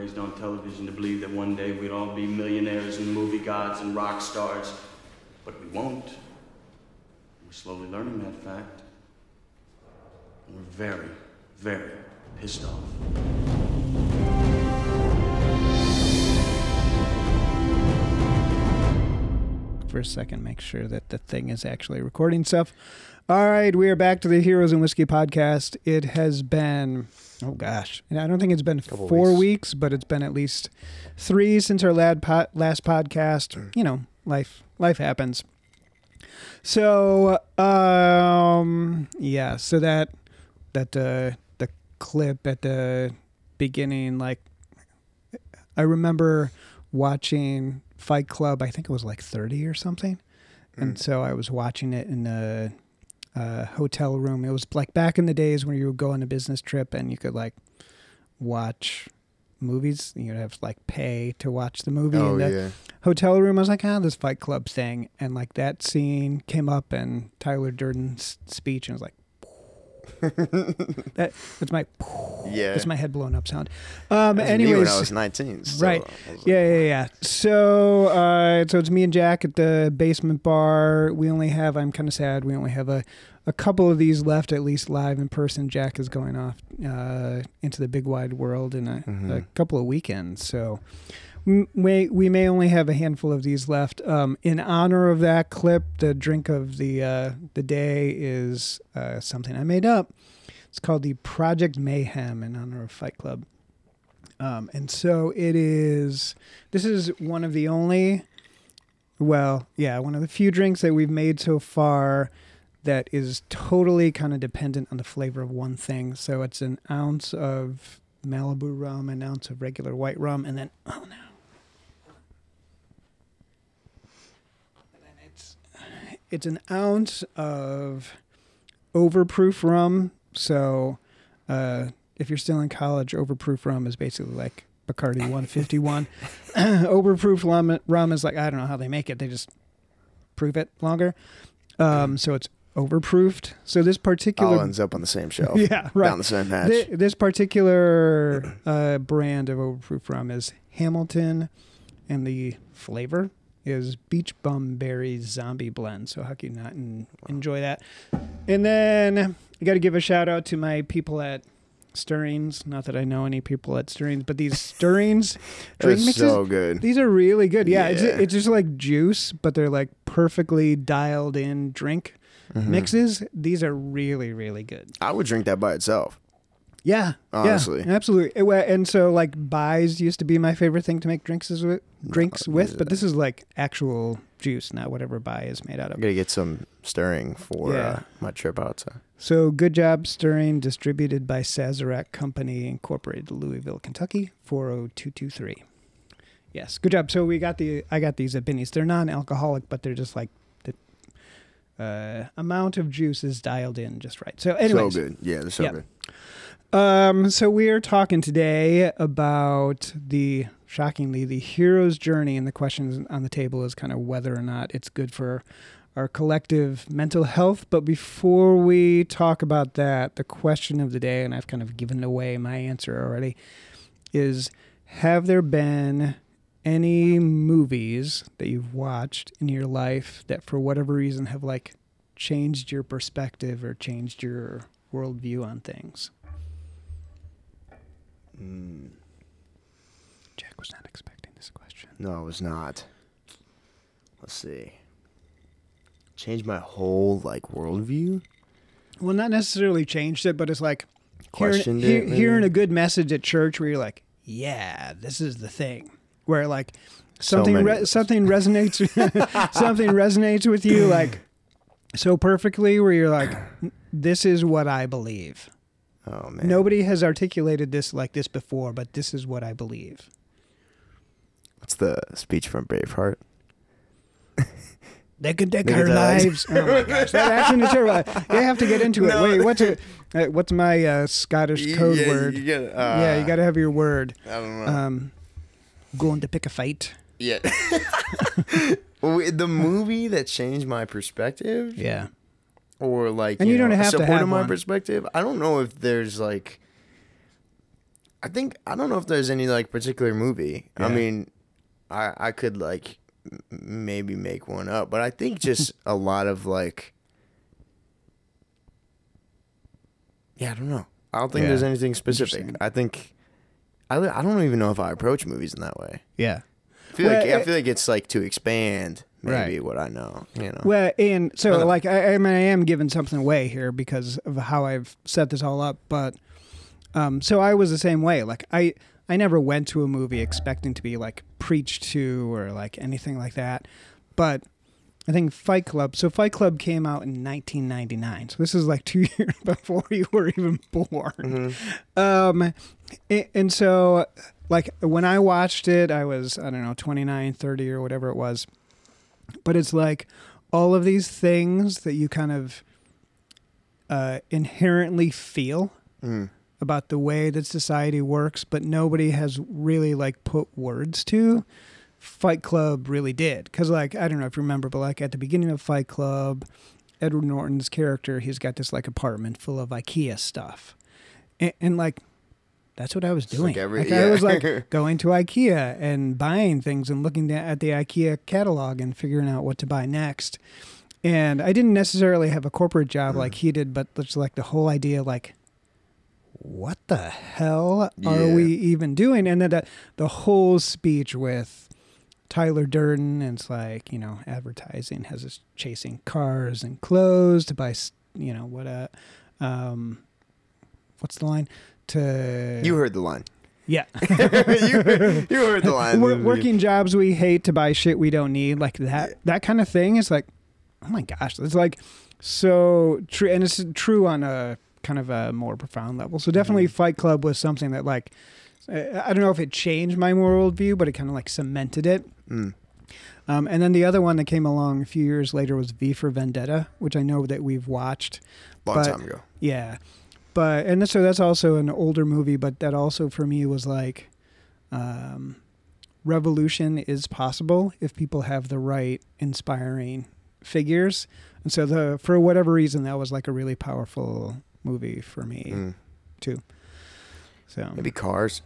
raised on television to believe that one day we'd all be millionaires and movie gods and rock stars. But we won't. We're slowly learning that fact. And we're very, very pissed off. For a second, make sure that the thing is actually recording stuff. All right, we are back to the Heroes and Whiskey podcast. It has been, oh gosh, I don't think it's been Couple four weeks. weeks. but it's been at least three since our lad po- last podcast. You know, life life happens. So, um, yeah, so that that uh, the clip at the beginning, like, I remember watching Fight Club. I think it was like thirty or something, and so I was watching it in a, a hotel room. It was like back in the days when you would go on a business trip and you could like watch movies. You'd have to like pay to watch the movie. Oh in the yeah. hotel room. I was like, ah, this Fight Club thing, and like that scene came up and Tyler Durden's speech, and I was like. that that's my Yeah. that's my head blown up sound. Um, anyways, when I was 19. so Right. Was like, yeah, yeah, yeah. So, uh, so it's me and Jack at the basement bar. We only have. I'm kind of sad. We only have a, a couple of these left, at least live in person. Jack is going off uh, into the big wide world in a, a Mhm. couple of weekends. So, we may we may only have a handful of these left. Um, in honor of that clip, the drink of the uh, the day is uh, something I made up. It's called the Project Mayhem in honor of Fight Club. Um, and so it is. This is one of the only, well, yeah, one of the few drinks that we've made so far that is totally kind of dependent on the flavor of one thing. So it's an ounce of Malibu rum, an ounce of regular white rum, and then oh no. And then it's it's an ounce of overproof rum. So uh, if you're still in college, overproof rum is basically like Bacardi 151. overproof rum, rum is like I don't know how they make it. They just proof it longer. Um, so it's overproofed. So this particular All ends up on the same shelf. yeah right. Down the same hatch. Thi- this particular uh, brand of overproof rum is Hamilton, and the flavor is Beach Bum Berry Zombie Blend. So how can you not en- enjoy that? And then I got to give a shout out to my people at Stirrings. Not that I know any people at Stirrings, but these Stirrings drink mixes. so good. These are really good. Yeah, It's, Yeah. it's just like juice, but they're like perfectly dialed in drink Mhm. mixes. These are really, really good. I would drink that by itself. Yeah, Honestly. yeah, absolutely. It And so, like, buys used to be my favorite thing to make drinks is with, drinks with, but this is like actual juice, not whatever buy is made out of. I of. gotta get some stirring for Yeah. uh, my trip out to. So, good job stirring, distributed by Sazerac Company Incorporated, Louisville, Kentucky, four zero two two three. Yes, good job. So we got the I got these at Binny's. They're non-alcoholic, but they're just like the uh, amount of juice is dialed in just right. So, anyways, so good. Yeah, they're so Yep. good. Um, so we are talking today about the shockingly the hero's journey, and the question on the table is kind of whether or not it's good for our collective mental health. But before we talk about that, the question of the day, and I've kind of given away my answer already, is have there been any movies that you've watched in your life that for whatever reason have like changed your perspective or changed your worldview on things? Mm, Jack was not expecting this question. no, I was not. Let's see. Changed my whole like worldview. Well, not necessarily changed it, but it's like hearing, Questioned hear- it, hearing a good message at church where you're like, yeah, this is the thing. Where like something many re- something resonates something resonates with you like so perfectly where you're like, this is what I believe. Oh man. Nobody has articulated this like this before, but this is what I believe. What's the speech from Braveheart? They could take They our lives. Oh my gosh, that, in the terrible. You have to get into it. No. Wait, what's it? Uh, what's my uh, Scottish code yeah, word? You gotta, yeah, you uh, got to have your word. I don't know. Um, going to pick a fight. yeah. The movie that changed my perspective, Yeah. Or like, And you don't know, have to supported have my one. perspective. I don't know if there's like I think I don't know if there's any like particular movie. I mean, I I could like m- maybe make one up, but I think just a lot of like. Yeah, I don't know. I don't think Yeah. there's anything specific. I think. I, I don't even know if I approach movies in that way. Yeah. I feel like Well, I feel like it's like to expand maybe Right. what I know. You know. Well, and so don't like I, I mean I am giving something away here because of how I've set this all up, but um, so I was the same way. Like I I never went to a movie expecting to be like preached to or like anything like that, but I think Fight Club. So Fight Club came out in 1999. So this is like two years before you were even born. Mhm. Um, a- and so, like, when I watched it, I was, I don't know, 29, 30 or whatever it was. But it's like all of these things that you kind of uh, inherently feel Mm. about the way that society works, but nobody has really like put words to. Fight Club really did. Because, like, I don't know if you remember, but like at the beginning of Fight Club, Edward Norton's character, he's got this like apartment full of IKEA stuff. And, and like, that's what I was doing. like every- Like, I was like going to IKEA and buying things and looking at the IKEA catalog and figuring out what to buy next. And I didn't necessarily have a corporate job like he did, but it's like the whole idea, like, what the hell are Yeah. we even doing? And then the, the whole speech with Tyler Durden, and it's like, you know, advertising has us chasing cars and clothes to buy, you know, what a, um, what's the line? To You heard the line. yeah, you, you heard the line. Wor- working jobs we hate to buy shit we don't need, like that that kind of thing. Is like, oh my gosh, it's like so true, and it's true on a kind of a more profound level. So definitely, Mhm. Fight Club was something that like. I don't know if it changed my worldview, but it kind of like cemented it. Mm. Um, and then the other one that came along a few years later was V for Vendetta, which I know that we've watched. Long But- time ago. Yeah, but and so that's also an older movie, but that also for me was like, um, revolution is possible if people have the right inspiring figures, and so the for whatever reason that was like a really powerful movie for me Mm. too. So Maybe cars.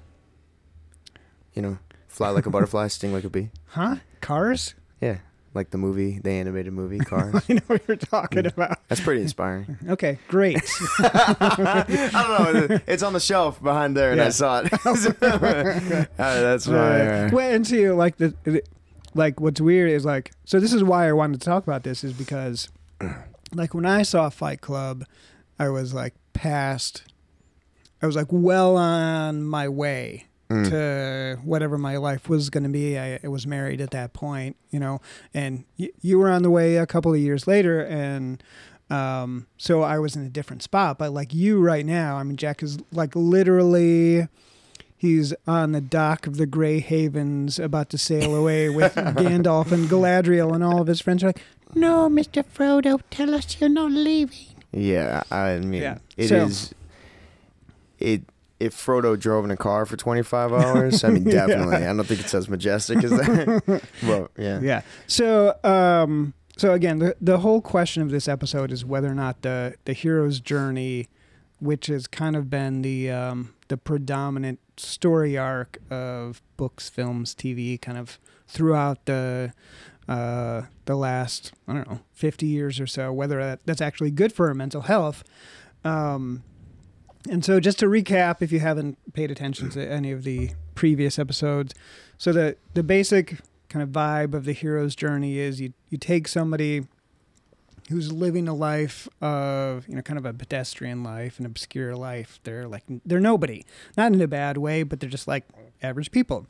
You know, fly like a butterfly, sting like a bee. huh? Cars? Yeah, like the movie, the animated movie Cars. I know what you're talking Mm. about. That's pretty inspiring. Okay, great. I don't know. It's on the shelf behind there, and I saw it. Uh, that's why. Well, and see, like the, the, like what's weird is like, so this is why I wanted to talk about this is because, like when I saw Fight Club, I was like past, I was like well on my way mm. to whatever my life was going to be. I, I was married at that point, you know, and y- you were on the way a couple of years later, and um, so I was in a different spot. But like you right now, I mean, Jack is like literally. He's on the dock of the Grey Havens, about to sail away with Gandalf and Galadriel, and all of his friends are like, "No, Mister Frodo, tell us you're not leaving." Yeah, I mean, Yeah. it So- is. It if Frodo drove in a car for 25 hours, I mean, Yeah. definitely. I don't think it's as majestic as that. well, yeah. Yeah. So, um, so again, the the whole question of this episode is whether or not the the hero's journey, which has kind of been the um, the predominant story arc of books, films, TV, kind of throughout the uh, the last I don't know fifty years or so, whether that, that's actually good for our mental health. Um, and so, just to recap, if you haven't paid attention to any of the previous episodes, so the the basic kind of vibe of the hero's journey is you you take somebody who's living a life of you know kind of a pedestrian life, an obscure life. They're like they're nobody, not in a bad way, but they're just like average people,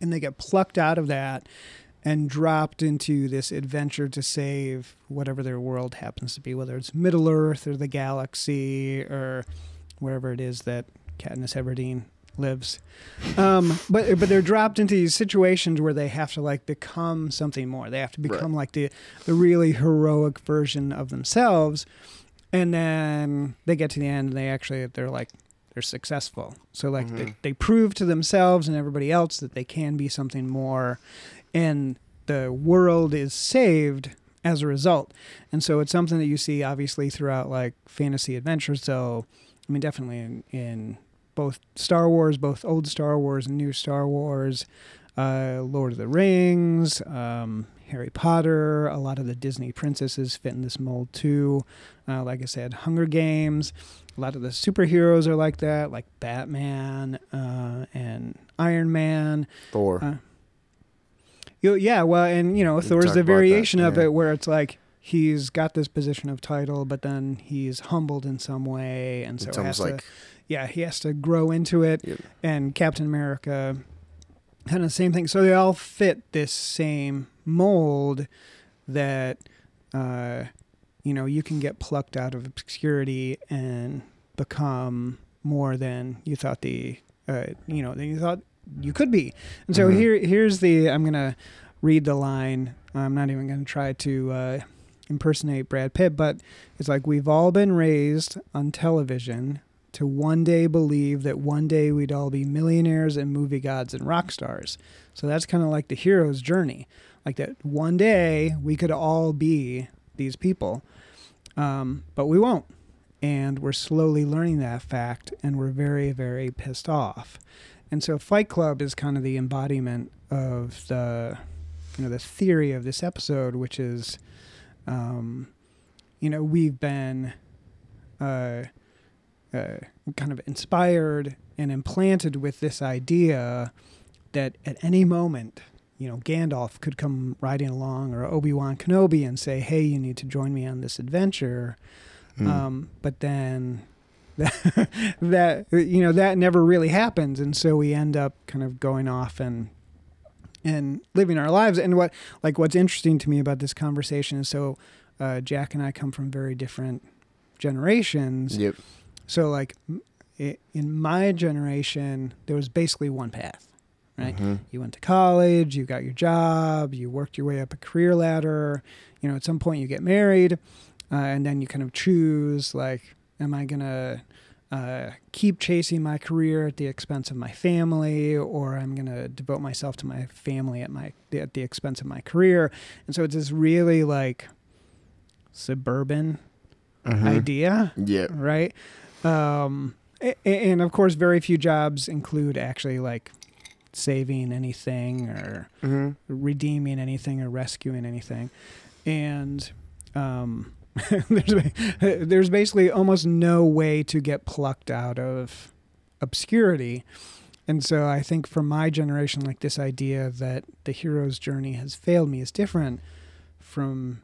and they get plucked out of that and dropped into this adventure to save whatever their world happens to be, whether it's Middle Earth or the galaxy or wherever it is that Katniss Everdeen lives. Um, but but they're dropped into these situations where they have to like become something more. They have to become like the the really heroic version of themselves, and then they get to the end and they actually they're like they're successful. So like they, Mhm. they prove to themselves and everybody else that they can be something more, and the world is saved as a result. And so it's something that you see obviously throughout like fantasy adventures. So I mean definitely in in both Star Wars, both old Star Wars and new Star Wars, uh, Lord of the Rings, um, Harry Potter. A lot of the Disney princesses fit in this mold too. Uh, like I said, Hunger Games. A lot of the superheroes are like that, like Batman uh, and Iron Man. Thor. You, yeah, well, and you know, Thor's the about that, variation of yeah. it where it's like he's got this position of title, but then he's humbled in some way, and so has almost to, yeah, he has to grow into it. Yep. And Captain America, kind of the same thing. So they all fit this same mold that, uh, you know, you can get plucked out of obscurity and become more than you thought the, uh, you know, than you thought you could be. And so Mhm. here, here's the. I'm gonna read the line. I'm not even gonna try to uh, impersonate Brad Pitt, but it's like we've all been raised on television to one day believe that one day we'd all be millionaires and movie gods and rock stars. So that's kind of like the hero's journey. Like that one day we could all be these people, um, but we won't. And we're slowly learning that fact, and we're very, very pissed off. And so Fight Club is kind of the embodiment of the, you know, the theory of this episode, which is, um, you know, we've been uh, uh, kind of inspired and implanted with this idea that at any moment, you know, Gandalf could come riding along or Obi Wan Kenobi and say, "Hey, you need to join me on this adventure." hmm. Um, but then that, that you know that never really happens, and so we end up kind of going off and and living our lives. And what like what's interesting to me about this conversation is so uh, Jack and I come from very different generations. Yep. So like in my generation, there was basically one path. Right. Mhm. You went to college, you got your job, you worked your way up a career ladder. You know, at some point you get married, uh, and then you kind of choose like, am I gonna uh, keep chasing my career at the expense of my family, or I'm gonna devote myself to my family at my at the expense of my career? And so it's this really like suburban Mhm. idea yeah, right? Um, and of course, very few jobs include actually like saving anything or hmm redeeming anything or rescuing anything. And um, there's there's basically almost no way to get plucked out of obscurity. And so I think for my generation, like this idea that the hero's journey has failed me is different from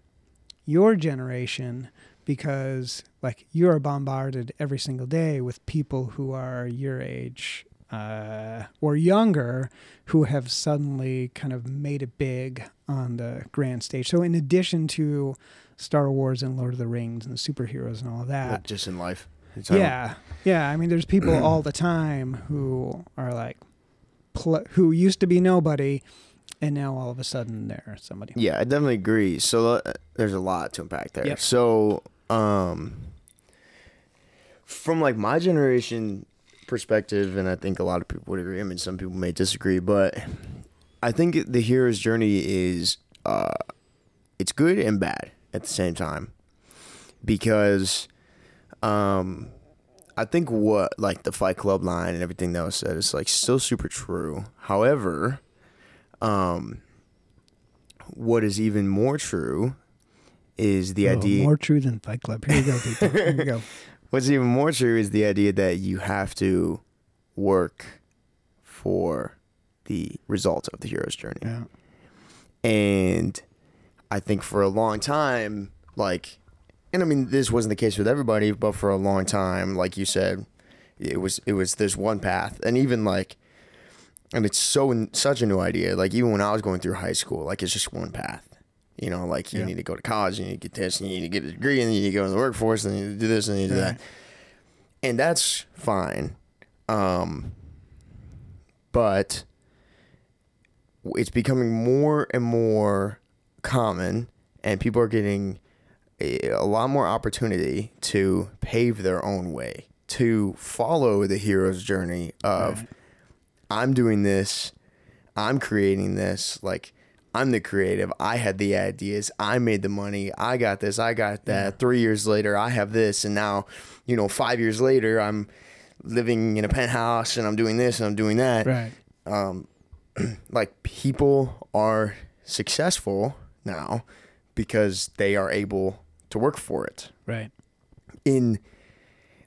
your generation because like you're bombarded every single day with people who are your age uh, or younger who have suddenly kind of made it big on the grand stage. So in addition to Star Wars and Lord of the Rings and the superheroes and all of that, just in life. Yeah, yeah. I mean, there's people all the time who are like, pl- who used to be nobody, and now all of a sudden they're somebody. Yeah, I definitely agree. So uh, there's a lot to unpack there. Yep. So, um, from like my generation perspective, and I think a lot of people would agree. I mean, some people may disagree, but I think the hero's journey is uh, it's good and bad at the same time because um, I think what like the Fight Club line and everything that was said is like still super true. However, um, what is even more true is the Oh, idea. more true than Fight Club. Here you go, people. Here you go. What's even more true is the idea that you have to work for the result of the hero's journey. Yeah. And I think for a long time, like, and I mean, this wasn't the case with everybody, but for a long time, like you said, it was it was this one path, and even like, and it's so such a new idea. Like even when I was going through high school, like it's just one path. You know, like you Yeah. need to go to college, you need to get this, and you need to get a degree, and you need to go in the workforce, and you need to do this, and you do that, and that's fine. Um, but it's becoming more and more common and people are getting a, a lot more opportunity to pave their own way to follow the hero's journey of Right. i'm doing this i'm creating this like i'm the creative i had the ideas i made the money i got this i got that three years later i have this and now you know five years later i'm living in a penthouse and I'm doing this and I'm doing that. Right. Um, like people are successful now because they are able to work for it. Right. In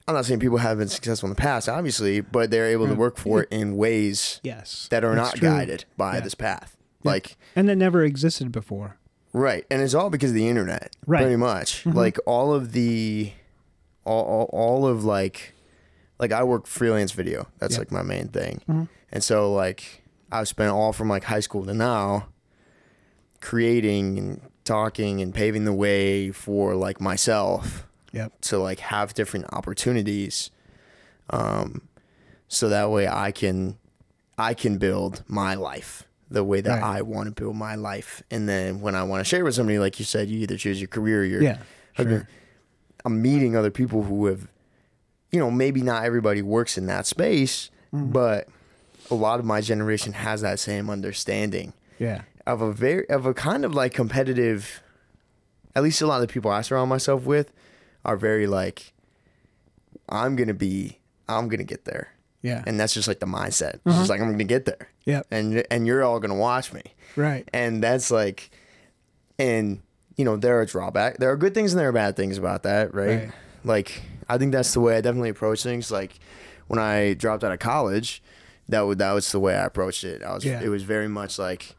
I'm not saying people have been successful in the past, obviously, but they're able to work for it in ways Yes. that are not true. guided by Yeah. this path. Yeah. Like And that never existed before. Right, and it's all because of the internet, Right. Pretty much, Mhm. like all of the, all, all, all of like, like I work freelance video. That's Yeah. like my main thing, Mhm. and so like I've spent all from like high school to now, creating and talking and paving the way for like myself Yep. to like have different opportunities, um, so that way I can, I can build my life the way that Right. I want to build my life, and then when I want to share with somebody, like you said, you either choose your career, or your Yeah. husband. Sure. I'm meeting other people who have, you know, maybe not everybody works in that space, Mm-hmm. but a lot of my generation has that same understanding Yeah. Of a very of a kind of like competitive. At least a lot of the people I surround myself with are very like, I'm gonna be, I'm gonna get there, Yeah. and that's just like the mindset. It's Uh-huh. just like I'm gonna get there, Yeah. and and you're all gonna watch me Right. and that's like and you know there are drawback there are good things and there are bad things about that right, Right. like i think that's the way i definitely approach things like when i dropped out of college that would that was the way i approached it i was Yeah. it was very much like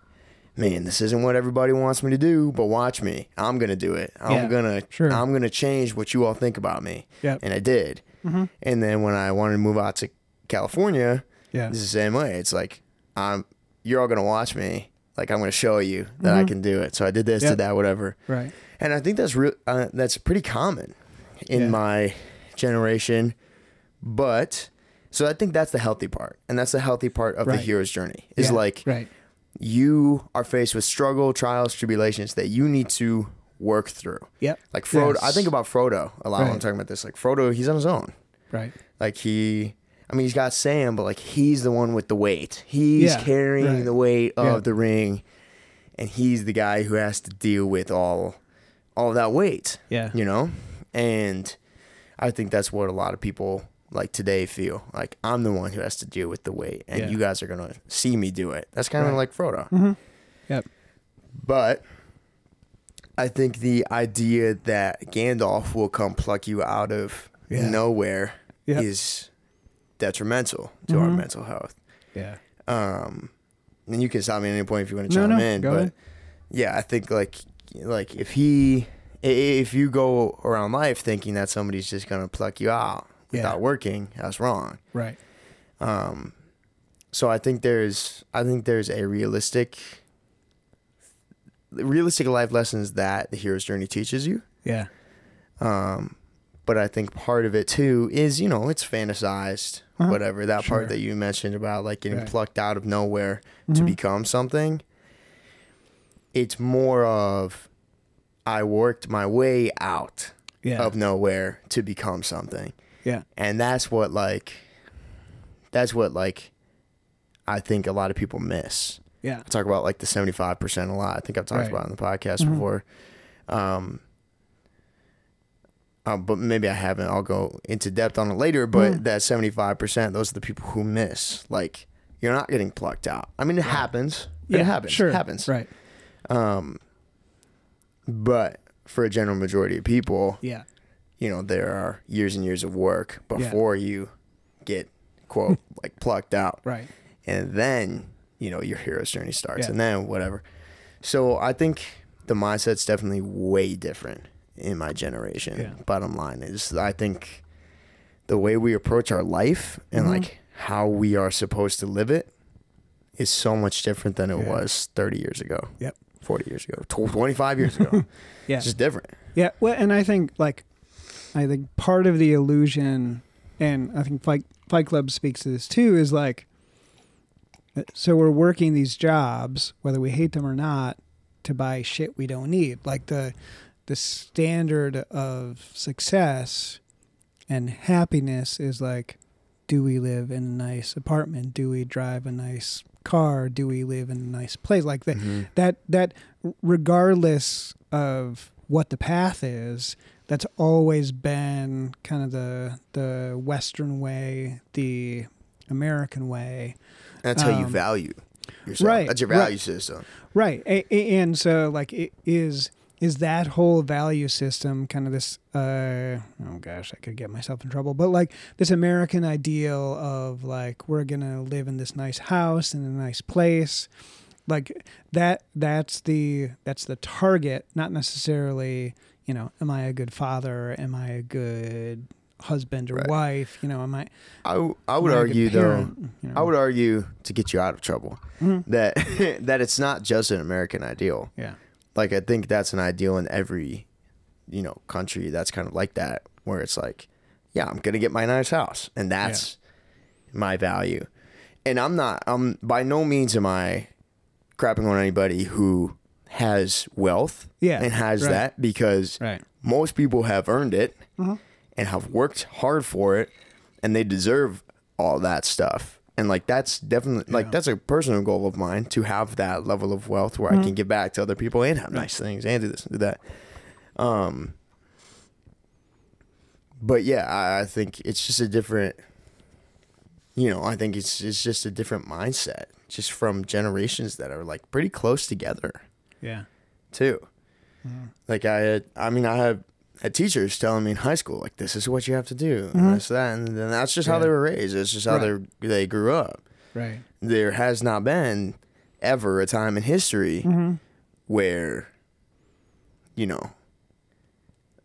man this isn't what everybody wants me to do but watch me i'm gonna do it i'm Yeah, gonna sure. i'm gonna change what you all think about me Yep. and i did Mhm. and then when i wanted to move out to california Yeah. it's the same way. It's like I'm you're all gonna watch me. Like I'm gonna show you that I Mhm. can do it. So I did this, Yep. did that, whatever. Right. And I think that's real. Uh, that's pretty common in Yeah. my generation. But so I think that's the healthy part, and that's the healthy part of Right. the hero's journey. Is Yeah. like Right. You are faced with struggle, trials, tribulations that you need to work through. Yep. Like Frodo, I think about Frodo a lot when I'm talking about this. Like Frodo, he's on his own. Right. Like he, I mean, he's got Sam, but like he's the one with the weight. He's Yeah, carrying right. the weight of Yeah. the ring, and he's the guy who has to deal with all, all that weight. Yeah. You know, and I think that's what a lot of people like today feel. Like I'm the one who has to deal with the weight, and Yeah. you guys are gonna see me do it. That's kind of Right. like Frodo. Mm-hmm. Yep. But I think the idea that Gandalf will come pluck you out of Yeah. nowhere Yep. is detrimental to our Mhm. mental health. Yeah. Um, and you can stop me at any point if you want to No, chime no, in. go but ahead. yeah, I think like like if he if you go around life thinking that somebody's just gonna pluck you out Yeah. without working, that's wrong. Right. Um, so I think there's I think there's a realistic realistic life lessons that the hero's journey teaches you. Yeah. Um, but I think part of it too is you know it's fantasized, Uh-huh. whatever that Sure. part that you mentioned about like getting Right. plucked out of nowhere to Mhm. become something. It's more of I worked my way out Yeah. of nowhere to become something yeah. and that's what like that's what like i think a lot of people miss Yeah. i talk about like the 75% a lot i think i've talked Right. about it on the podcast Mhm. before um uh, but maybe i haven't i'll go into depth on it later but Mm. that 75% those are the people who miss like you're not getting plucked out i mean it happens Yeah. it happens Sure. it happens Right. um but for a general majority of people Yeah. You know there are years and years of work Yeah. before you get quote like plucked out Right. and then you know your hero's journey starts Yeah. and then whatever so i think the mindset's definitely way different in my generation Yeah. bottom line is i think the way we approach our life and Mhm. like how we are supposed to live it is so much different than it Yeah. was 30 years ago Yep. 40 years ago 25 years ago Yeah. it's just different Yeah, well, and I think like, I think part of the illusion, and I think Fight Fight Club speaks to this too, is like, uh, so we're working these jobs, whether we hate them or not, to buy shit we don't need. Like the the standard of success and happiness is like, do we live in a nice apartment? Do we drive a nice car? Do we live in a nice place? Like that Mhm. that that regardless of what the path is that's always been kind of the the Western way, the American way. That's how you Um, value yourself. right, That's your right. value system. Right. A- a- and so like it is is that whole value system kind of this uh oh gosh, I could get myself in trouble, but like this American ideal of like we're going to live in this nice house in a nice place. Like that that's the that's the target, not necessarily, you know, am I a good father? Am I a good husband or Right. wife? You know, am I? would I a good argue though. You know? I would argue to get you out of trouble Mhm. that that it's not just an American ideal. Yeah. Like I think that's an ideal in every, you know, country that's kind of like that, where it's like, yeah, I'm gonna get my nice house, and that's my value. And I'm not. I'm by no means am I crapping on anybody who has wealth Yeah, and has right. that because Right. most people have earned it Mhm. and have worked hard for it and they deserve all that stuff and like that's definitely like Yeah. that's a personal goal of mine to have that level of wealth where i can give back to other people and have nice things and do this and do that um but yeah I, I think it's just a different you know i think it's it's just a different mindset just from generations that are like pretty close together Yeah. too. Mm-hmm. Like I had, I mean, I had, had teachers telling me in high school, like, this is what you have to do, Mhm. and this, that, and then that's just how they were raised. It's just how Right. they they grew up. Right. There has not been ever a time in history Mhm. where, you know,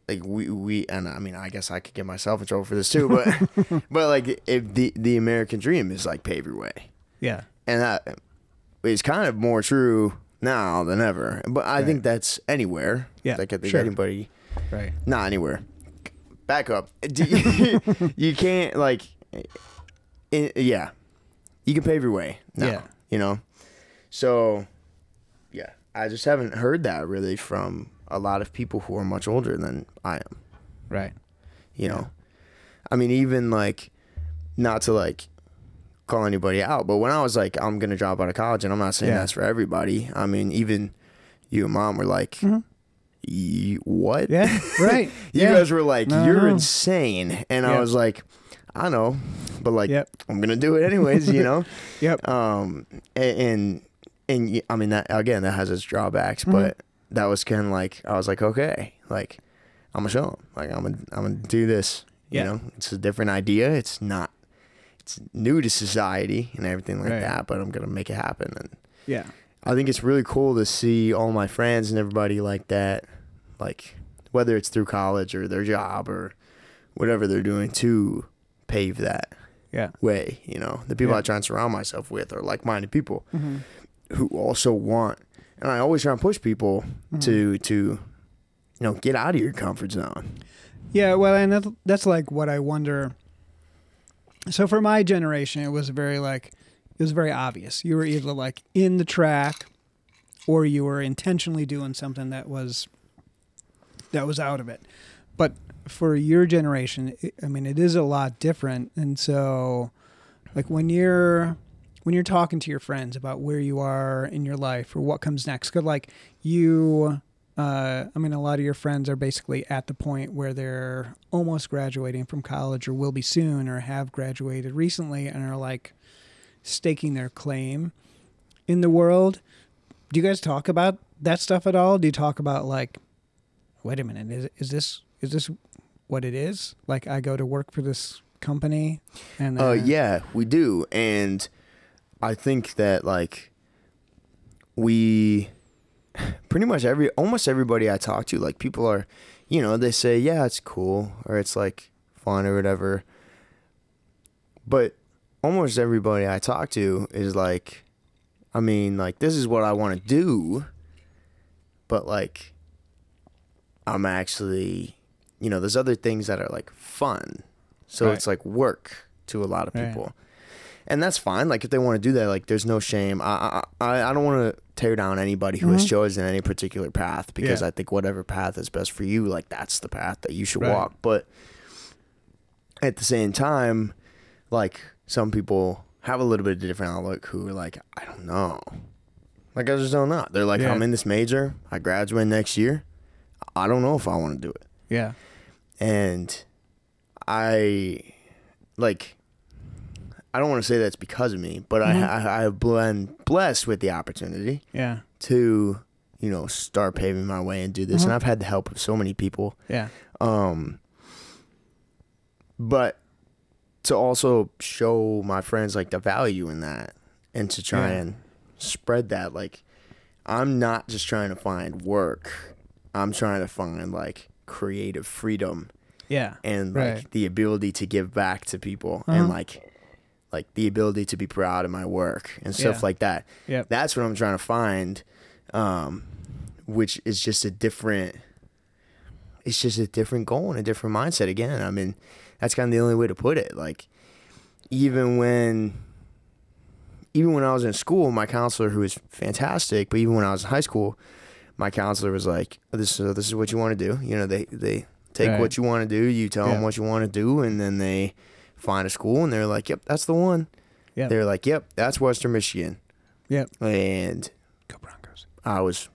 like we we and I mean, I guess I could get myself in trouble for this too, but but like if the the American dream is like pave your way Yeah. and that is kind of more true now than ever. But I think that's anywhere. Yeah, like I think sure. anybody, Right. not anywhere. Back up. You, you can't like, i yeah, you can pave your way. Now, Yeah. you know. So, yeah, I just haven't heard that really from a lot of people who are much older than I am Right. you know i mean even like not to like call anybody out but when i was like i'm gonna drop out of college and i'm not saying Yeah. that's for everybody i mean even you and mom were like Mhm. What Yeah. Right. you yeah. guys were like No, you're no. insane and i was like i know but like Yep. i'm gonna do it anyways you know Yep. um and and y- i mean that again that has its drawbacks Mhm. but that was kind of like i was like okay like i'm gonna show them like i'm gonna i'm gonna do this Yeah. you know it's a different idea it's not it's new to society and everything like Right. that but i'm gonna make it happen and Yeah. i think it's really cool to see all my friends and everybody like that like whether it's through college or their job or whatever they're doing to pave that Yeah. way you know the people Yeah. i try and surround myself with are like-minded people Mm-hmm. who also want and I always try and push people Mm-hmm. to to you know get out of your comfort zone. Yeah, well, and that's, that's like what I wonder. So for my generation, it was very like it was very obvious. You were either like in the track, or you were intentionally doing something that was that was out of it. But for your generation, I mean, it is a lot different. And so, like when you're when you're talking to your friends about where you are in your life or what comes next, because like you uh, I mean, a lot of your friends are basically at the point where they're almost graduating from college or will be soon or have graduated recently and are like staking their claim in the world. Do you guys talk about that stuff at all? Do you talk about like, wait a minute, is, is this is this what it is? Like, I go to work for this company, and Uh, yeah, we do, and I think that like we pretty much every almost everybody I talk to, like people are, you know, they say yeah, it's cool or it's like fun or whatever, but almost everybody I talk to is like, I mean, like this is what I want to do, but like I'm actually, you know, there's other things that are like fun. So Right. it's like work to a lot of Right. And that's fine. Like if they want to do that, like there's no shame. I I I, don't want to tear down anybody who has Mhm. chosen any particular path because Yeah. I think whatever path is best for you, like that's the path that you should Right. walk. But at the same time, like some people have a little bit of a different outlook who are like, I don't know. Like I just don't know. They're like, Yeah. I'm in this major. I graduate next year. I don't know if I want to do it. yeah, and I like I don't want to say that's because of me, but Mhm. I, I I've been blessed with the opportunity Yeah. to you know start paving my way and do this, Mhm. and I've had the help of so many people. Yeah. Um, but to also show my friends like the value in that, and to try Yeah. and spread that, like I'm not just trying to find work, I'm trying to find like creative freedom Yeah. and like Right. the ability to give back to people Uh-huh. and like like the ability to be proud of my work and stuff Yeah. like that. Yep. That's what I'm trying to find, um, which is just a different. It's just a different goal and a different mindset. Again, I mean, that's kind of the only way to put it. Like, even when, even when I was in school, my counselor, who was fantastic, but even when I was in high school, my counselor was like, "This, uh, this is what you want to do." You know, they they take Right. what you want to do, you tell them what you want to do, and then they find a school, and they're like, "Yep, that's the one." Yep. They're like, "Yep, that's Western Michigan," Yep. and Go Broncos. I was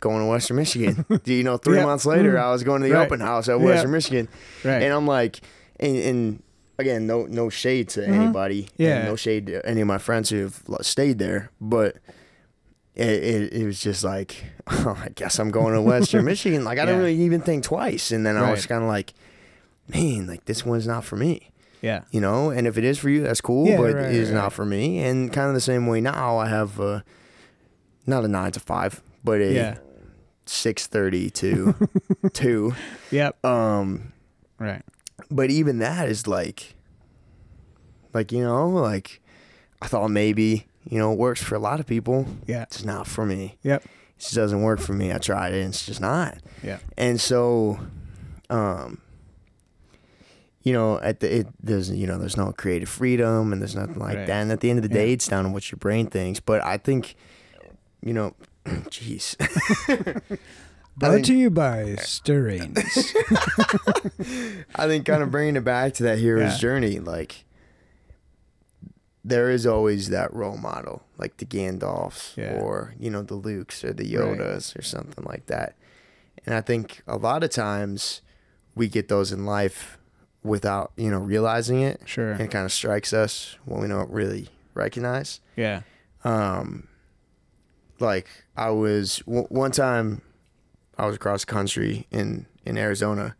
going to Western Michigan. you know, three Yeah. months later, Mhm. I was going to the Right. open house at Yeah. Western Michigan, Right. and I'm like, and, and again, no no shade to Mhm. anybody, and Yeah. no shade to any of my friends who have stayed there, but. It, it, it was just like, oh, I guess I'm going to Western Michigan. Like, I didn't really even think twice. And then I was kind of like, man, like, this one's not for me yeah. you know and if it is for you that's cool Yeah, but right, it is right, not right. for me and kind of the same way now i have uh not a nine to five but a Yeah. 6.30 to 2 Yep. um Right. but even that is like like you know like i thought maybe you know it works for a lot of people Yeah. it's not for me Yep. it just doesn't work for me i tried it and it's just not Yeah. and so um you know at the it there's you know there's no creative freedom and there's nothing like Right. that and at the end of the day Yeah. it's down to what your brain thinks but i think you know jeez Brought think- to you by Stirrings. i think kind of bringing it back to that hero's Yeah. journey like there is always that role model like the gandalfs Yeah. or you know the lukes or the Right. yodas or something like that and i think a lot of times we get those in life without you know realizing it sure. and it kind of strikes us when we don't really recognize. Yeah. Um, like I was w- one time, I was across country in in Arizona,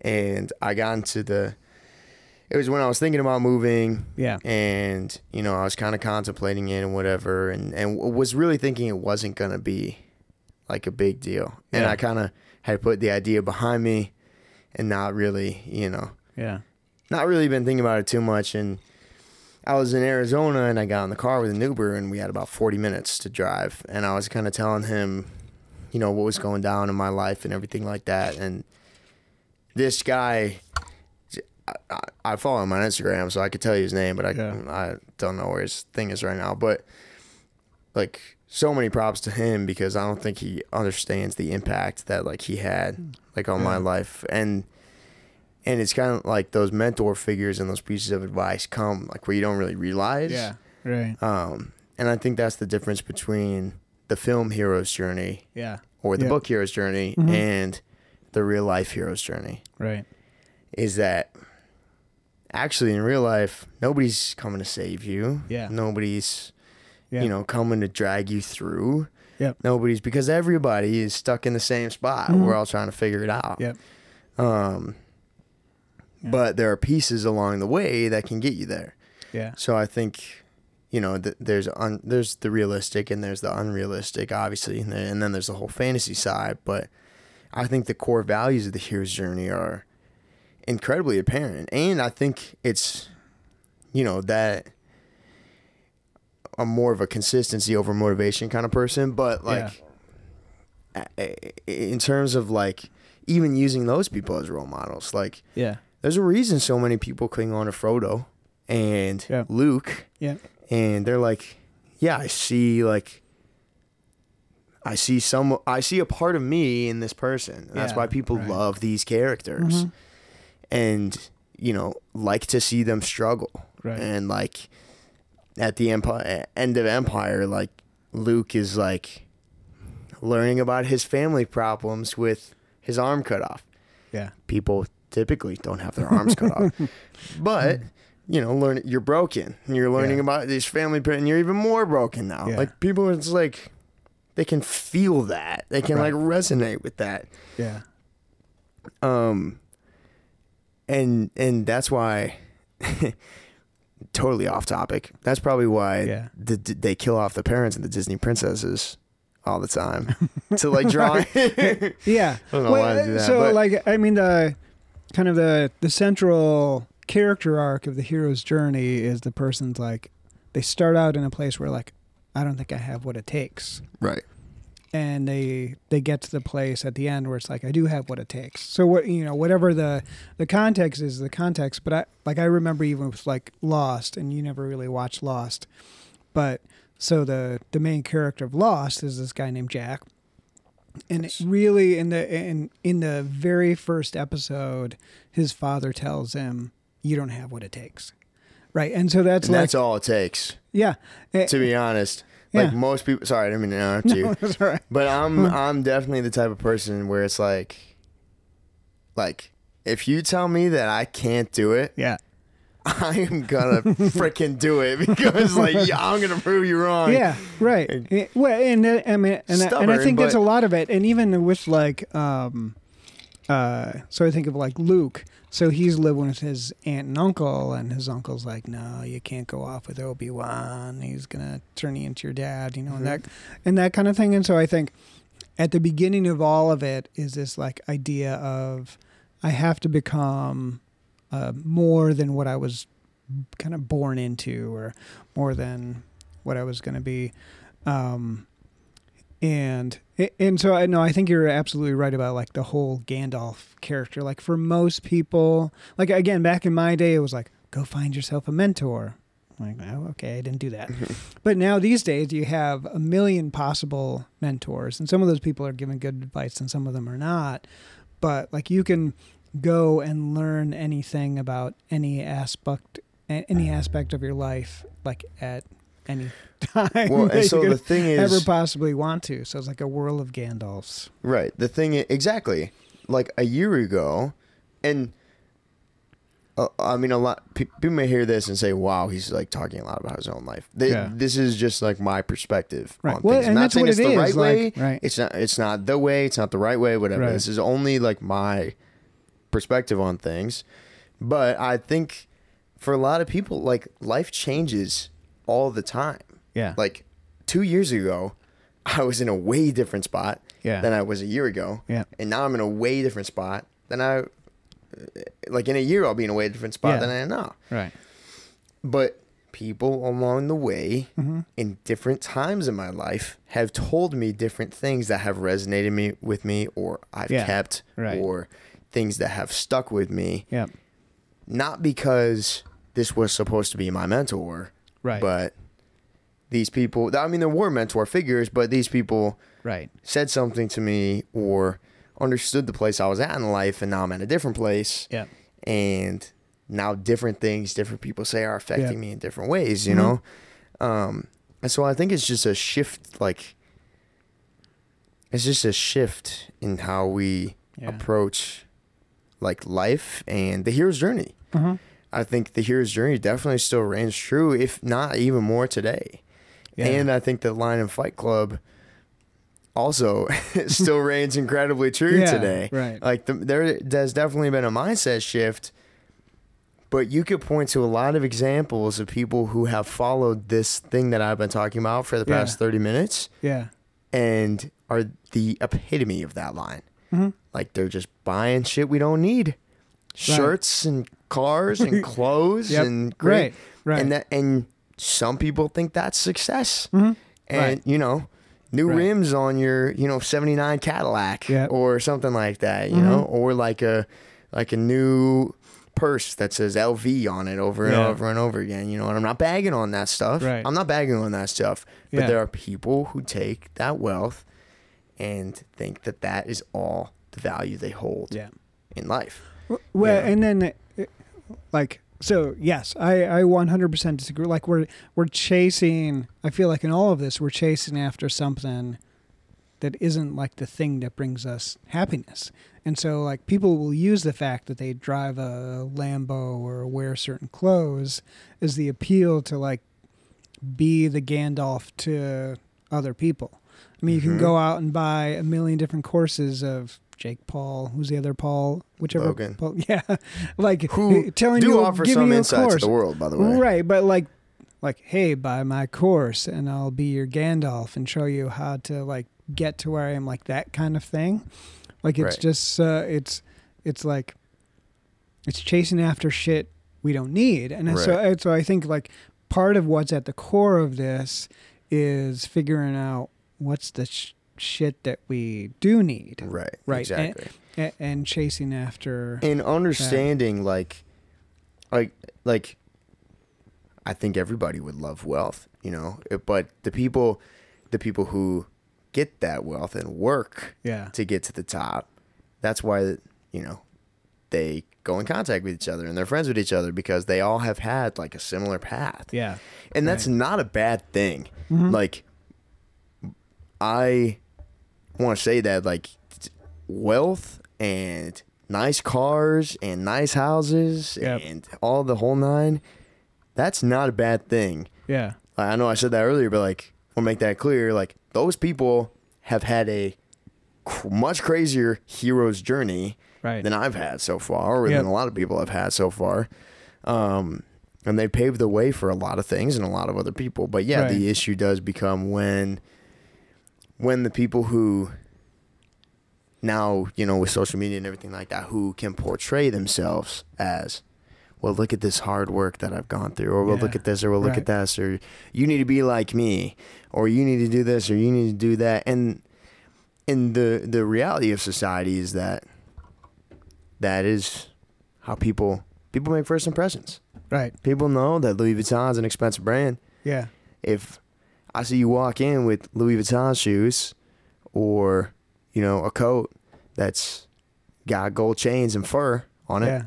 and I got into the. It was when I was thinking about moving, Yeah. and you know I was kind of contemplating it and whatever, and and w- was really thinking it wasn't gonna be like a big deal, and Yeah. I kind of had put the idea behind me, and not really, you know, Yeah. not really been thinking about it too much and I was in Arizona and I got in the car with an Uber and we had about 40 minutes to drive and I was kind of telling him you know what was going down in my life and everything like that and this guy I, I, follow him on Instagram so I could tell you his name but I Yeah. I don't know where his thing is right now but like so many props to him because I don't think he understands the impact that like he had like on my life and and it's kind of like those mentor figures and those pieces of advice come like where you don't really realize Yeah. Right. um and i think that's the difference between the film hero's journey Yeah. or the Yeah. book hero's journey Mhm. and the real life hero's journey Right. is that actually in real life nobody's coming to save you Yeah. nobody's Yeah. you know coming to drag you through Yep. nobody's because everybody is stuck in the same spot Mhm. we're all trying to figure it out Yep. um Yeah. but there are pieces along the way that can get you there Yeah. so i think you know th- there's un- there's the realistic and there's the unrealistic obviously and then, and then there's the whole fantasy side but i think the core values of the hero's journey are incredibly apparent and i think it's you know that i'm more of a consistency over motivation kind of person but like a- in terms of like even using those people as role models like Yeah. There's a reason so many people cling on to Frodo and Yeah. Luke, Yeah. and they're like, yeah, I see like, I see some, I see a part of me in this person. And That's Yeah, why people right. love these characters, Mhm. and you know, like to see them struggle. Right. And like, at the empire end of Empire, like Luke is like learning about his family problems with his arm cut off Yeah. people typically don't have their arms cut off. But you know, learn you're broken. And you're learning Yeah. about these family, and you're even more broken now. Yeah. Like people, it's like they can feel that. They can Right. like resonate with that. Yeah. Um, and and that's why. totally off topic. That's probably why Yeah. the, they kill off the parents and the Disney princesses all the time to like draw. Yeah. I don't know why they do that, so like I mean the kind of the the central character arc of the hero's journey is the person's like they start out in a place where like I don't think I have what it takes. right. And they they get to the place at the end where it's like I do have what it takes. So what you know whatever the the context is the context, but I like I remember even with like Lost and you never really watched Lost. But so the the main character of Lost is this guy named Jack and it really in the in in the very first episode his father tells him you don't have what it takes right and so that's And like that's all it takes, yeah Eh, to be honest. Yeah. Like most people. Sorry, I didn't mean to interrupt you. no, that's all right But I'm I'm definitely the type of person where it's like, like if you tell me that I can't do it, yeah I am gonna freaking do it because like yeah, I'm gonna prove you wrong. yeah right. Eh, well and uh, i mean and, I- and i Stubborn, think that's a lot of it and even with like um uh so i think of like luke. So he's living with his aunt and uncle and his uncle's like no you can't go off with obi-wan. He's gonna turn you into your dad you know and that and that kind of thing. And so i think at the beginning of all of it is this like idea of i have to become uh, more than what i was kind of born into or more than what i was going to be um, and and so I know I think you're absolutely right about like the whole Gandalf character. Like for most people, like again back in my day, it was like go find yourself a mentor. Like oh, okay, I didn't do that. but now these days, you have a million possible mentors, and some of those people are giving good advice, and some of them are not. But like you can go and learn anything about any aspect any aspect of your life like at any time Well, and so the thing is, ever possibly want to. So it's like a whirl of Gandalfs. Right. The thing i exactly like a year ago, and uh, I mean a lot. People may hear this and say, "Wow, he's like talking a lot about his own life." Th- Yeah. This is just like my perspective Right. on Well, things. I'm not saying it's it the is, right way. right. It's not. It's not the way. It's not the right way. Whatever. Right. This is only like my perspective on things. But I think for a lot of people, like life changes all the time. Yeah. Like two years ago, I was in a way different spot Yeah. than I was a year ago. Yeah. And now I'm in a way different spot than I, like in a year, I'll be in a way different spot Yeah. than I am now. right. But people along the way Mm-hmm. in different times in my life have told me different things that have resonated me with me or I've Yeah. kept Right. or things that have stuck with me. Yeah. Not because this was supposed to be my mentor, Right. but these people, I mean, there were mentor figures, but these people right. said something to me or understood the place I was at in life, and now I'm at a different place. Yeah. And now different things, different people say are affecting Yeah. me in different ways, you Mhm. know? Um, and so I think it's just a shift, like, it's just a shift in how we Yeah. approach, like, life and the hero's journey. Uh-huh. I think the hero's journey definitely still reigns true, if not even more today. Yeah. And I think the Line and Fight Club also still reigns incredibly true Yeah, today. right. Like the, there, there's definitely been a mindset shift, but you could point to a lot of examples of people who have followed this thing that I've been talking about for the Yeah. past 30 minutes Yeah. and are the epitome of that line. Mhm. Like they're just buying shit we don't need. Shirts and cars and clothes Yep. and great. Right. Right. And that and some people think that's success. Mhm. And Right. you know, new rims on your, you know, 79 Cadillac Yep. or something like that, you Mhm. know, or like a like a new purse that says LV on it over and Yeah. over and over again, you know, and I'm not bagging on that stuff. Right. I'm not bagging on that stuff, but Yeah. there are people who take that wealth and think that that is all the value they hold yeah. in life. Well, Yeah. and then, uh, like, so yes, I I 100% disagree. Like, we're we're chasing. I feel like in all of this, we're chasing after something that isn't like the thing that brings us happiness. And so like people will use the fact that they drive a Lambo or wear certain clothes as the appeal to like be the Gandalf to other people. I mean, you can Mhm. go out and buy a million different courses of Jake Paul, who's the other Paul, whichever Logan. Paul, yeah, like Who telling do you, offer giving some you a insight to course. the world, by the way. Right, but like like hey, buy my course and I'll be your Gandalf and show you how to like get to where I am like that kind of thing. Like it's Right. just uh it's it's like it's chasing after shit we don't need. And so and so I think like part of what's at the core of this is figuring out what's the sh- shit that we do need Right. Right, Exactly. and, and chasing after and understanding like like like I think everybody would love wealth, you know, but the people the people who get that wealth and work yeah. to get to the top, that's why you know they go in contact with each other and they're friends with each other because they all have had like a similar path. Yeah. And that's not a bad thing. Mhm. Like I want to say that like wealth and nice cars and nice houses Yep. and all the whole nine that's not a bad thing. Yeah. I I know I said that earlier but like I want to make that clear like those people have had a cr- much crazier hero's journey Right. than I've had so far, or Yep. than a lot of people have had so far. Um, and they paved the way for a lot of things and a lot of other people. But yeah, Right. the issue does become when when the people who now, you know, with social media and everything like that, who can portray themselves as well, look at this hard work that I've gone through, or well, look at this, or well, look Right. at this, or you need to be like me, or you need to do this, or you need to do that. And and the the reality of society is that that is how people people make first impressions. right. People know that Louis Vuitton is an expensive brand. Yeah. If I see you walk in with Louis Vuitton shoes or, you know, a coat that's got gold chains and fur on it, Yeah.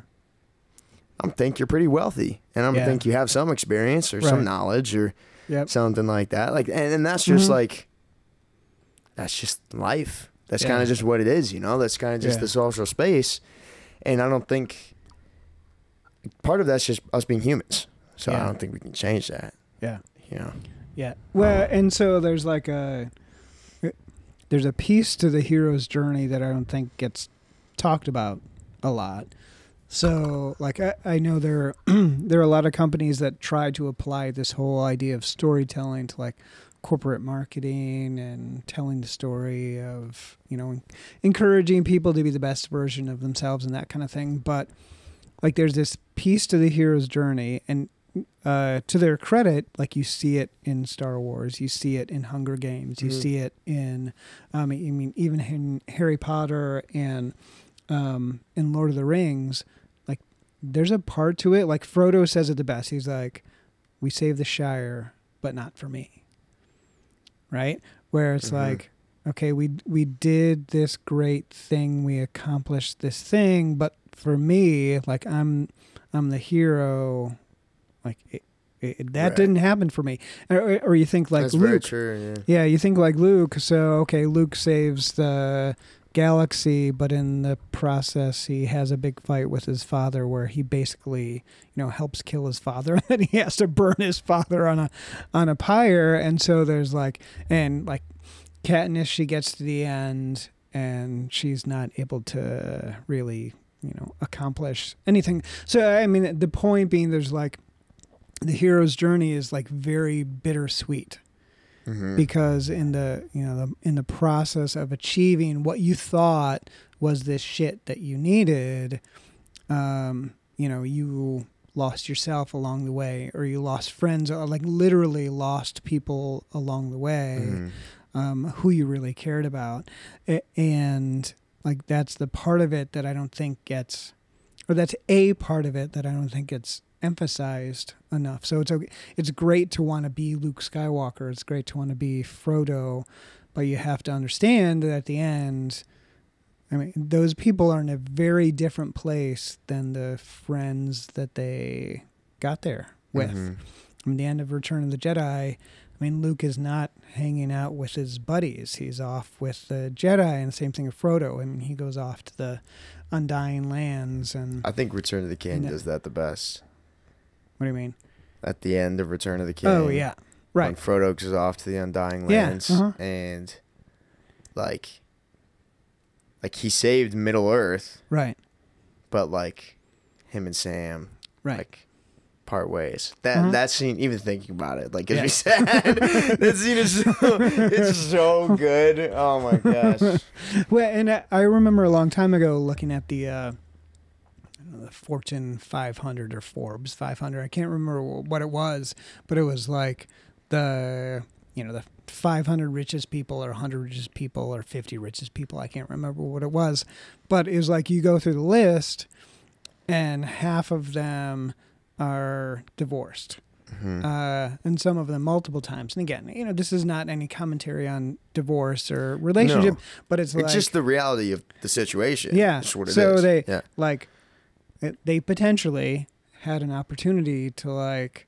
I'm think you're pretty wealthy. And I'm Yeah. think you have some experience or Right. some knowledge or Yep. something like that. Like and, and that's just Mhm. like that's just life. That's Yeah. kind of just what it is, you know. That's kind of just Yeah. the social space, and I don't think part of that's just us being humans. So I don't think we can change that. Yeah. You know. Yeah. Well, and so there's like a there's a piece to the hero's journey that I don't think gets talked about a lot. So, like I, I know there there are a lot of companies that try to apply this whole idea of storytelling to like corporate marketing and telling the story of you know encouraging people to be the best version of themselves and that kind of thing. But like there's this piece to the hero's journey, and uh, to their credit, like you see it in Star Wars, you see it in Hunger Games, you Mhm. see it in, um, I mean, even in Harry Potter and um, in Lord of the Rings. Like, there's a part to it. Like Frodo says it the best. He's like, "We saved the Shire, but not for me." Right? Where it's Mhm. like, okay, we we did this great thing, we accomplished this thing, but for me, like I'm I'm the hero. Like it, it, that Right. didn't happen for me. Or, or you think like that's very Luke. true. Yeah. Yeah, you think like Luke. So okay, Luke saves the galaxy, but in the process, he has a big fight with his father, where he basically, you know, helps kill his father, and then he has to burn his father on a on a pyre. And so there's like, and like, Katniss, she gets to the end, and she's not able to really, you know, accomplish anything. So I mean, the point being, there's like. The hero's journey is like very bittersweet Mhm. because in the you know the, in the process of achieving what you thought was this shit that you needed um you know you lost yourself along the way or you lost friends or like literally lost people along the way Mhm. um who you really cared about and like that's the part of it that I don't think gets or that's a part of it that I don't think gets emphasized enough. So it's okay. It's great to want to be Luke Skywalker. It's great to want to be Frodo, but you have to understand that at the end, I mean, those people are in a very different place than the friends that they got there with. Mhm. From the end of Return of the Jedi, I mean, Luke is not hanging out with his buddies. He's off with the Jedi, and the same thing with Frodo. I mean, he goes off to the Undying Lands. And I think Return of the King does that the best. What do you mean? At the end of Return of the King. Oh yeah, right. When. Frodo goes off to the Undying Yeah, Lands uh-huh. and like like he saved Middle Earth, Right. but like him and Sam Right. like part ways. That Uh-huh. that scene, even thinking about it, like gets Yeah. me sad. that scene is so, it's so good. Oh my gosh. Well, and I, I remember a long time ago looking at the, uh, I don't know, the Fortune 500 or Forbes 500. I can't remember what it was, but it was like the, you know, the 500 richest people or 100 richest people or 50 richest people. I can't remember what it was, but it was like you go through the list, and half of them are divorced Mhm. uh, and some of them multiple times. And again, you know, this is not any commentary on divorce or relationship, No. but it's, It's like just the reality of the situation. Yeah, That's what it is. so they- yeah. like it, they potentially had an opportunity to like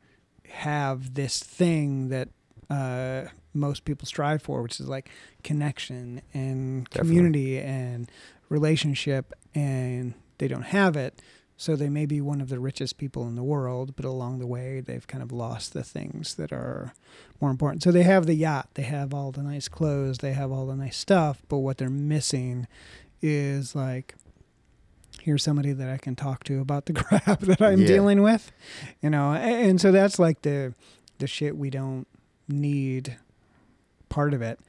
have this thing that uh, most people strive for, which is like connection and Definitely. community and relationship, and they don't have it. So they may be one of the richest people in the world, but along the way they've kind of lost the things that are more important. So they have the yacht, they have all the nice clothes, they have all the nice stuff, but what they're missing is like here's somebody that I can talk to about the crap that I'm Yeah. dealing with, you know. And so that's like the the shit we don't need part of it.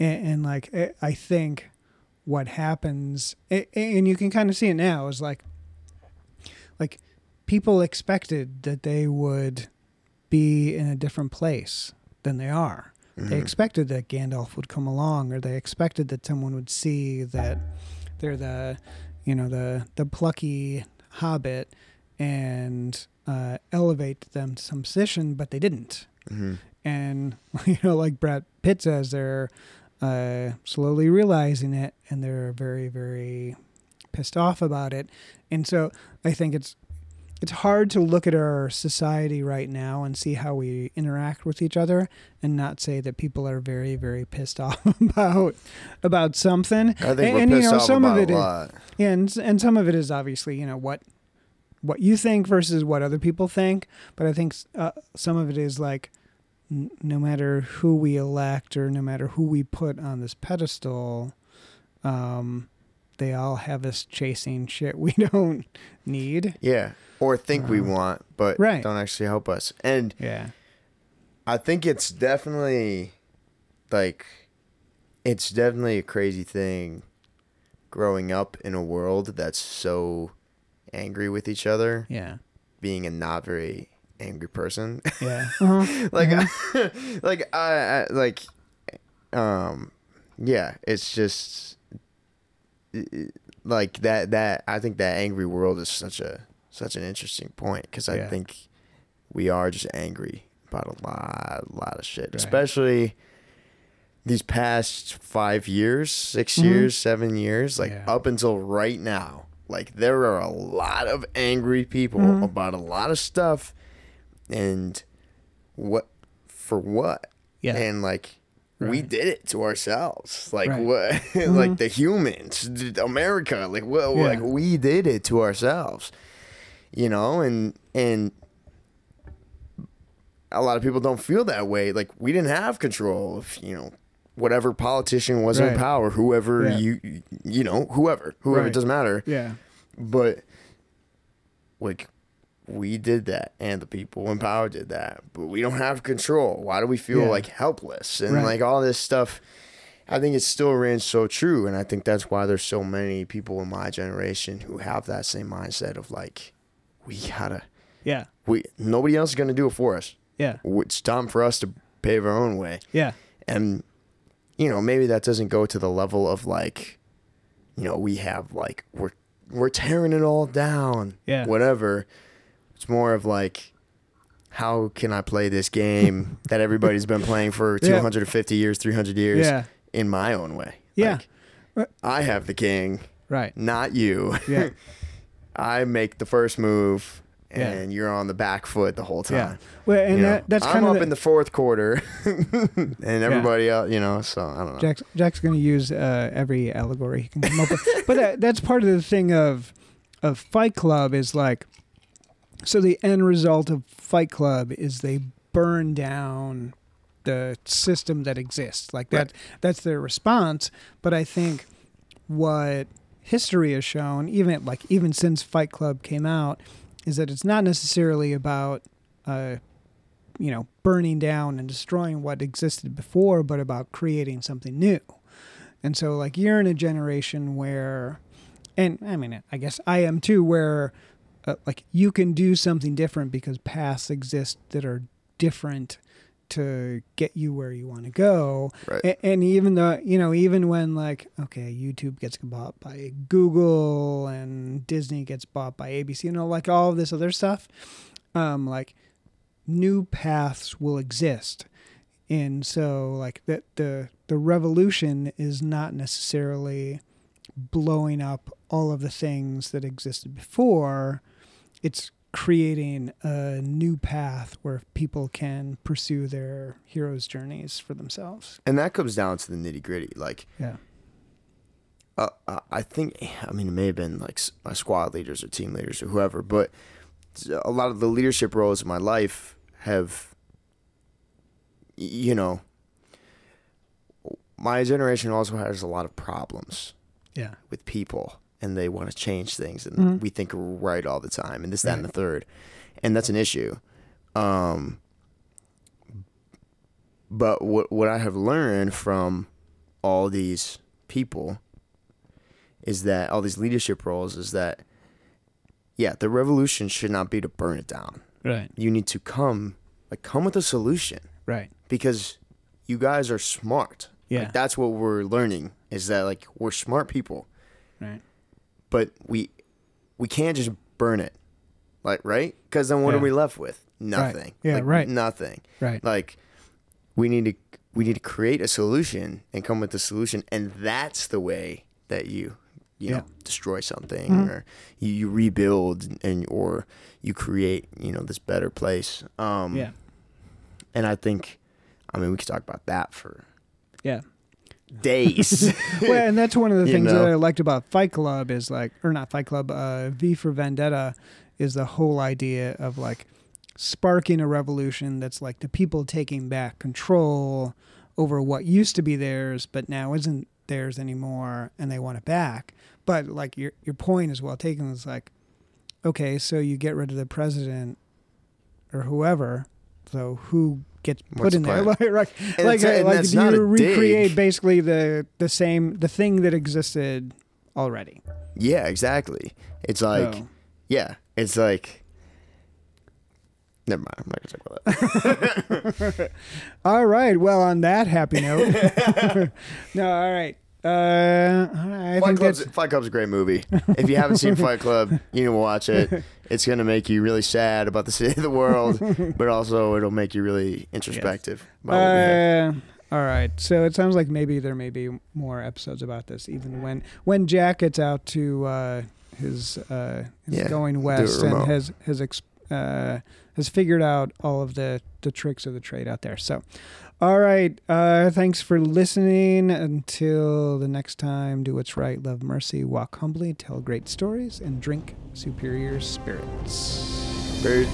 And, and like I- think what happens, and you can kind of see it now, is like like people expected that they would be in a different place than they are. They Mhm. expected that Gandalf would come along, or they expected that someone would see that they're the, you know, the the plucky hobbit, and uh, elevate them to some position, but they didn't. Mhm. And you know, like Brad Pitt says, they're uh, slowly realizing it, and they're very, very pissed off about it. And so I think it's it's hard to look at our society right now and see how we interact with each other and not say that people are very very pissed off about about something I think and, we're and, you pissed know off some about of it a is- lot. yeah, and and some of it is obviously you know what what you think versus what other people think, but I think uh, some of it is like n- no matter who we elect or no matter who we put on this pedestal, um, they all have us chasing shit we don't need. Yeah. Or think we Uh, want, but right. don't actually help us. And Yeah, I think it's definitely like it's definitely a crazy thing growing up in a world that's so angry with each other, yeah, being a not very angry person. yeah. Uh-huh. like Mhm. like I, I like um yeah, it's just like that that I think that angry world is such a such an interesting point cuz I Yeah. think we are just angry about a lot a lot of shit, Right. especially these past 5 years, 6 Mhm. years, 7 years, like Yeah. up until right now. Like there are a lot of angry people Mhm. about a lot of stuff and what for what? Yeah, And like we did it to ourselves. Like Right. what? Mhm. like the humans, America. Like what? Yeah. Like we did it to ourselves. You know, and and a lot of people don't feel that way. Like we didn't have control of you know whatever politician was in power, whoever Yeah. you you know whoever whoever Right. it doesn't matter. yeah, But like we did that and the people in power did that. But we don't have control. Why do we feel Yeah. like helpless? And Right. like all this stuff I think it still rings so true and I think that's why there's so many people in my generation who have that same mindset of like we gotta yeah, we nobody else is gonna do it for us. yeah, It's time for us to pave our own way. Yeah, and you know maybe that doesn't go to the level of like you know we have like we're we're tearing it all down. Yeah. whatever. It's more of like how can i play this game that everybody's been playing for Yeah. 250 years 300 years yeah, in my own way? Yeah. Like, i have the king right, not you. Yeah, i make the first move Yeah. and you're on the back foot the whole time. Yeah. Well, and You know, that, that's I'm kind of up the, in the fourth quarter, and everybody else, you know. So I don't know. Jack's, Jack's going to use uh, every allegory he can come up with. But that, that's part of the thing of of Fight Club is like, so the end result of Fight Club is they burn down the system that exists. Like that, that's their response. But I think what history has shown, even like even since Fight Club came out, is that it's not necessarily about. Uh, you know, burning down and destroying what existed before, but about creating something new. And so, like, you're in a generation where, and I mean, I guess I am too, where, uh, like, you can do something different because paths exist that are different to get you where you want to go. Right. A- and even though, you know, even when, like, okay, YouTube gets bought by Google and Disney gets bought by ABC, you know, like all of this other stuff, um, like, new paths will exist and so like that the the revolution is not necessarily blowing up all of the things that existed before it's creating a new path where people can pursue their heroes journeys for themselves. And that comes down to the nitty gritty. Like, yeah. uh, I- I think, I mean, it may have been like my squad leaders or team leaders or whoever, but a lot of the leadership roles in my life have, you know, my generation also has a lot of problems yeah. with people and they want to change things and Mhm. we think we're right all the time and this that and the third and that's an issue. Um but what what i have learned from all these people is that all these leadership roles is that yeah the revolution should not be to burn it down. Right. You need to come like come with a solution. Right. Because you guys are smart. Yeah. like that's what we're learning is that like we're smart people. Right but we we can't just burn it. Like right? Because then what Yeah. are we left with? Nothing. Yeah, Like, right. nothing. Right. Like we need to we need to create a solution and come with the solution and that's the way that you you Yeah. know destroy something Mhm. or you, you rebuild and or you create you know this better place. Um yeah. and i think i mean we could talk about that for yeah days well, and that's one of the things that? I liked about Fight Club is like, or not Fight Club, uh, V for Vendetta is the whole idea of like sparking a revolution that's like the people taking back control over what used to be theirs, but now isn't theirs anymore, and they want it back. But like your your point is well taken. Is like, okay, so you get rid of the president or whoever, so who gets put What's in there? like, And like, and like that's you recreate dig. basically the the same the thing that existed already. yeah exactly it's like So, Yeah, it's like. Never mind. I'm not gonna talk about that. all right. Well, on that happy note. no, all right. Uh, I Fight think Club's, that's Fight Club's a great movie. If you haven't seen Fight Club, you need to watch it. It's gonna make you really sad about the state of the world, but also it'll make you really introspective. About what we have. Uh, all right. So it sounds like maybe there may be more episodes about this, even when when Jack gets out to uh, his, uh, his Yeah, going west and remote. has has ex- uh, has figured out all of the the tricks of the trade out there. So, all right. Uh, thanks for listening. Until the next time, do what's right, love mercy, walk humbly, tell great stories, and drink superior spirits. Bird.